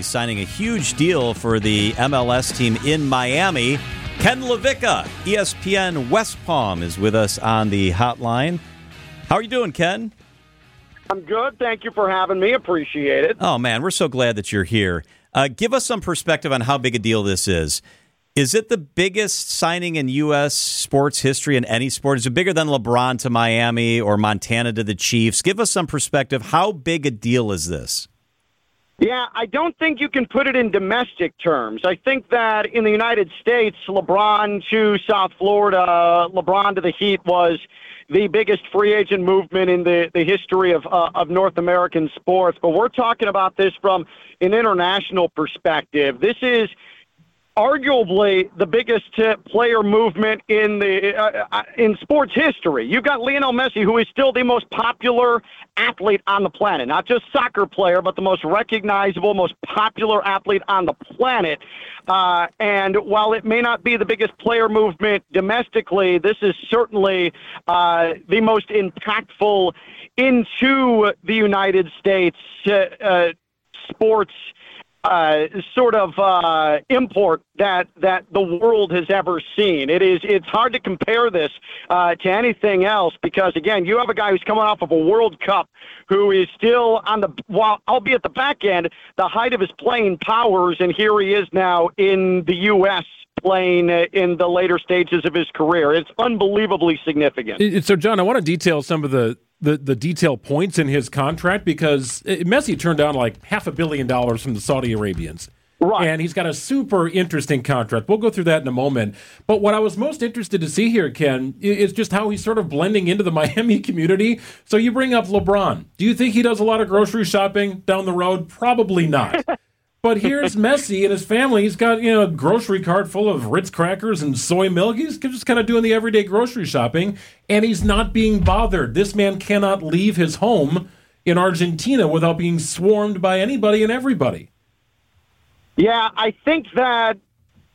signing a huge deal for the MLS team in Miami. Ken LaVicka, ESPN West Palm, is with us on the hotline. How are you doing, Ken? I'm good. Thank you for having me. Appreciate it. Oh, man, we're so glad that you're here. Uh, give us some perspective on how big a deal this is. Is it the biggest signing in U.S. sports history in any sport? Is it bigger than LeBron to Miami or Montana to the Chiefs? Give us some perspective. How big a deal is this? Yeah, I don't think you can put it in domestic terms. I think that in the United States, LeBron to South Florida, LeBron to the Heat was the biggest free agent movement in the, the history of, uh, of North American sports. But we're talking about this from an international perspective. This is arguably the biggest player movement in the uh, uh, in sports history. You've got Lionel Messi, who is still the most popular athlete on the planet, not just soccer player, but the most recognizable, most popular athlete on the planet. Uh, and while it may not be the biggest player movement domestically, this is certainly uh, the most impactful into the United States uh, sports uh, sort of uh, import that that the world has ever seen. It is it's hard to compare this uh, to anything else because again, you have a guy who's coming off of a World Cup who is still on the while albeit the back end, the height of his playing powers, and here he is now in the U.S playing in the later stages of his career. It's unbelievably significant. So, John, I want to detail some of the the the detail points in his contract because Messi turned down like half a billion dollars from the Saudi Arabians. Right. And he's got a super interesting contract. We'll go through that in a moment. But what I was most interested to see here, Ken, is just how he's sort of blending into the Miami community. So you bring up LeBron. Do you think he does a lot of grocery shopping down the road? Probably not. But here's Messi and his family. He's got you know a grocery cart full of Ritz crackers and soy milk. He's just kind of doing the everyday grocery shopping, and he's not being bothered. This man cannot leave his home in Argentina without being swarmed by anybody and everybody. Yeah, I think that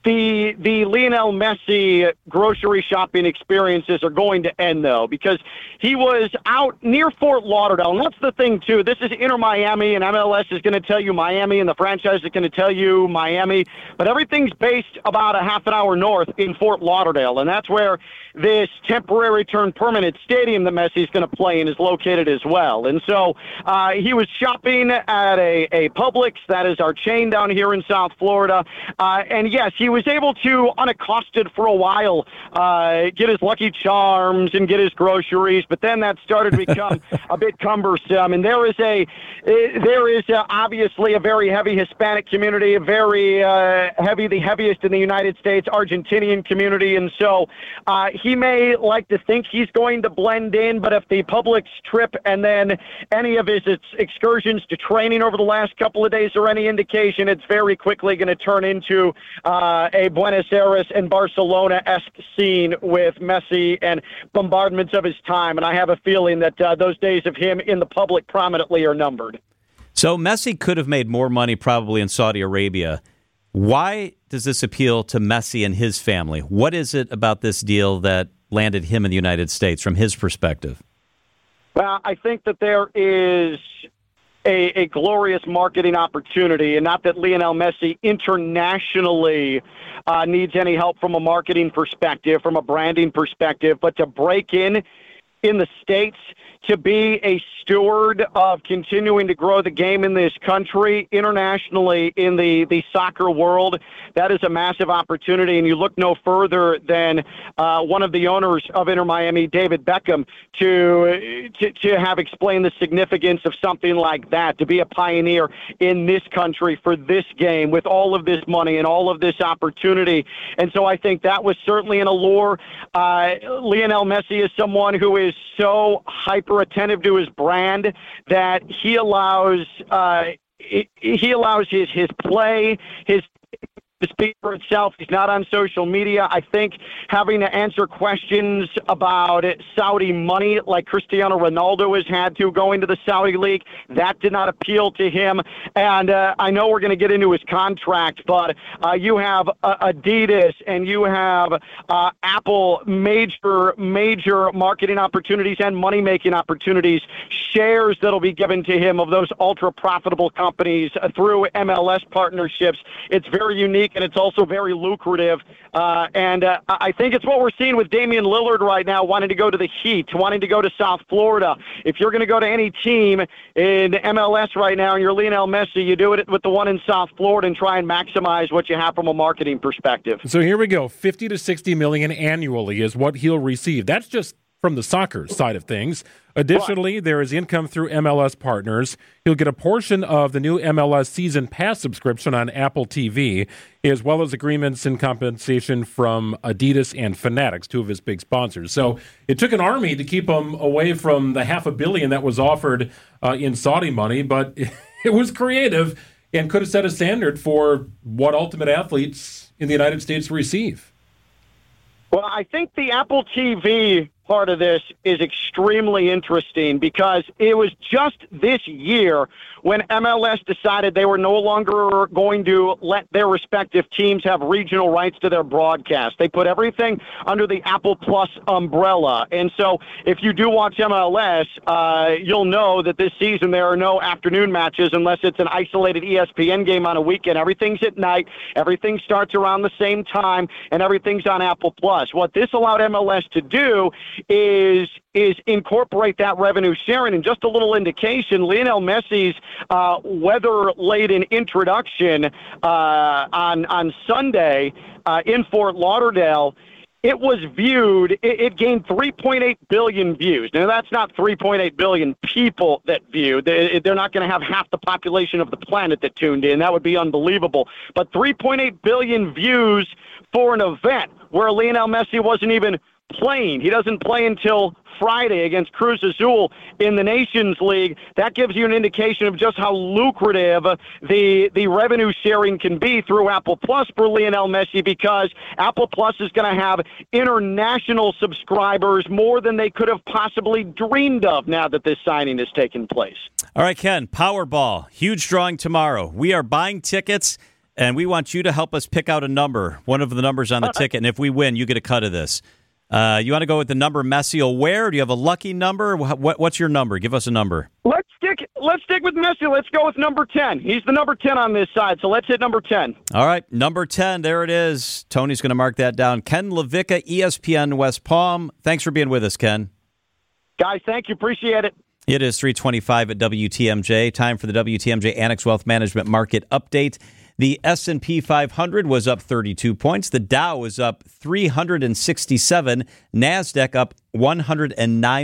the the Lionel Messi grocery shopping experiences are going to end though because he was out near Fort Lauderdale. And that's the thing too. This is Inter Miami and MLS is going to tell you Miami and the franchise is going to tell you Miami. But everything's based about a half an hour north in Fort Lauderdale and that's where this temporary turn permanent stadium that Messi is going to play in is located as well. And so uh, he was shopping at a, a Publix that is our chain down here in South Florida. Uh, and yes he was able to, unaccosted for a while, uh, get his Lucky Charms and get his groceries, but then that started to become a bit cumbersome. And there is a, there is a, obviously a very heavy Hispanic community, a very uh, heavy, the heaviest in the United States, Argentinian community, and so uh, he may like to think he's going to blend in, but if the Publix trip and then any of his excursions to training over the last couple of days are any indication, it's very quickly going to turn into uh, uh, a Buenos Aires and Barcelona esque scene with Messi and bombardments of his time. And I have a feeling that uh, those days of him in the public prominently are numbered. So Messi could have made more money probably in Saudi Arabia. Why does this appeal to Messi and his family? What is it about this deal that landed him in the United States from his perspective? Well, I think that there is a, a glorious marketing opportunity, and not that Lionel Messi internationally uh, needs any help from a marketing perspective, from a branding perspective, but to break in in the States to be a steward of continuing to grow the game in this country internationally in the, the soccer world. That is a massive opportunity, and you look no further than uh, one of the owners of Inter Miami, David Beckham, to, to to have explained the significance of something like that. To be a pioneer in this country for this game with all of this money and all of this opportunity, and so I think that was certainly an allure. Uh, Lionel Messi is someone who is so hyper attentive to his brand that he allows uh, he allows his his play, his to speak for itself. He's not on social media. I think having to answer questions about Saudi money, like Cristiano Ronaldo has had to going to the Saudi league, that did not appeal to him. And uh, I know we're going to get into his contract, but uh, you have uh, Adidas and you have uh, Apple, major, major marketing opportunities and money making opportunities, shares that'll be given to him of those ultra profitable companies uh, through MLS partnerships. It's very unique and it's also very lucrative. Uh, and uh, I think it's what we're seeing with Damian Lillard right now, wanting to go to the Heat, wanting to go to South Florida. If you're going to go to any team in MLS right now and you're Lionel Messi, you do it with the one in South Florida and try and maximize what you have from a marketing perspective. So here we go. 50 to 60 million annually is what he'll receive. That's just from the soccer side of things. Additionally, there is income through MLS partners. He'll get a portion of the new MLS season pass subscription on Apple TV, as well as agreements and compensation from Adidas and Fanatics, two of his big sponsors. So it took an army to keep him away from the half a billion that was offered uh, in Saudi money, but it was creative and could have set a standard for what ultimate athletes in the United States receive. Well, I think the Apple TV part of this is extremely interesting because it was just this year when MLS decided they were no longer going to let their respective teams have regional rights to their broadcast. They put everything under the Apple Plus umbrella. And so if you do watch MLS, uh, you'll know that this season there are no afternoon matches unless it's an isolated ESPN game on a weekend. Everything's at night, everything starts around the same time, and everything's on Apple Plus. What this allowed MLS to do is is incorporate that revenue sharing. And just a little indication, Lionel Messi's uh, weather-laden introduction uh, on on Sunday uh, in Fort Lauderdale. It was viewed. It, it gained 3.8 billion views. Now that's not 3.8 billion people that viewed. They, they're not going to have half the population of the planet that tuned in. That would be unbelievable. But 3.8 billion views for an event where Lionel Messi wasn't even playing. He doesn't play until Friday against Cruz Azul in the Nations League. That gives you an indication of just how lucrative the the revenue sharing can be through Apple Plus for Lionel Messi because Apple Plus is going to have international subscribers more than they could have possibly dreamed of now that this signing has taken place. All right, Ken, Powerball, huge drawing tomorrow. We are buying tickets and we want you to help us pick out a number, one of the numbers on the uh-uh. ticket, and if we win, you get a cut of this. Uh, you want to go with the number Messi will wear? Do you have a lucky number? What, what's your number? Give us a number. Let's stick. Let's stick with Messi. Let's go with number ten. He's the number ten on this side, so let's hit number ten. All right, number ten. There it is. Tony's going to mark that down. Ken LaVicka, ESPN West Palm. Thanks for being with us, Ken. Guys, thank you. Appreciate it. It is 325 at WTMJ. Time for the WTMJ Annex Wealth Management Market Update. The S&P 500 was up 32 points. The Dow was up 367. Nasdaq up 109.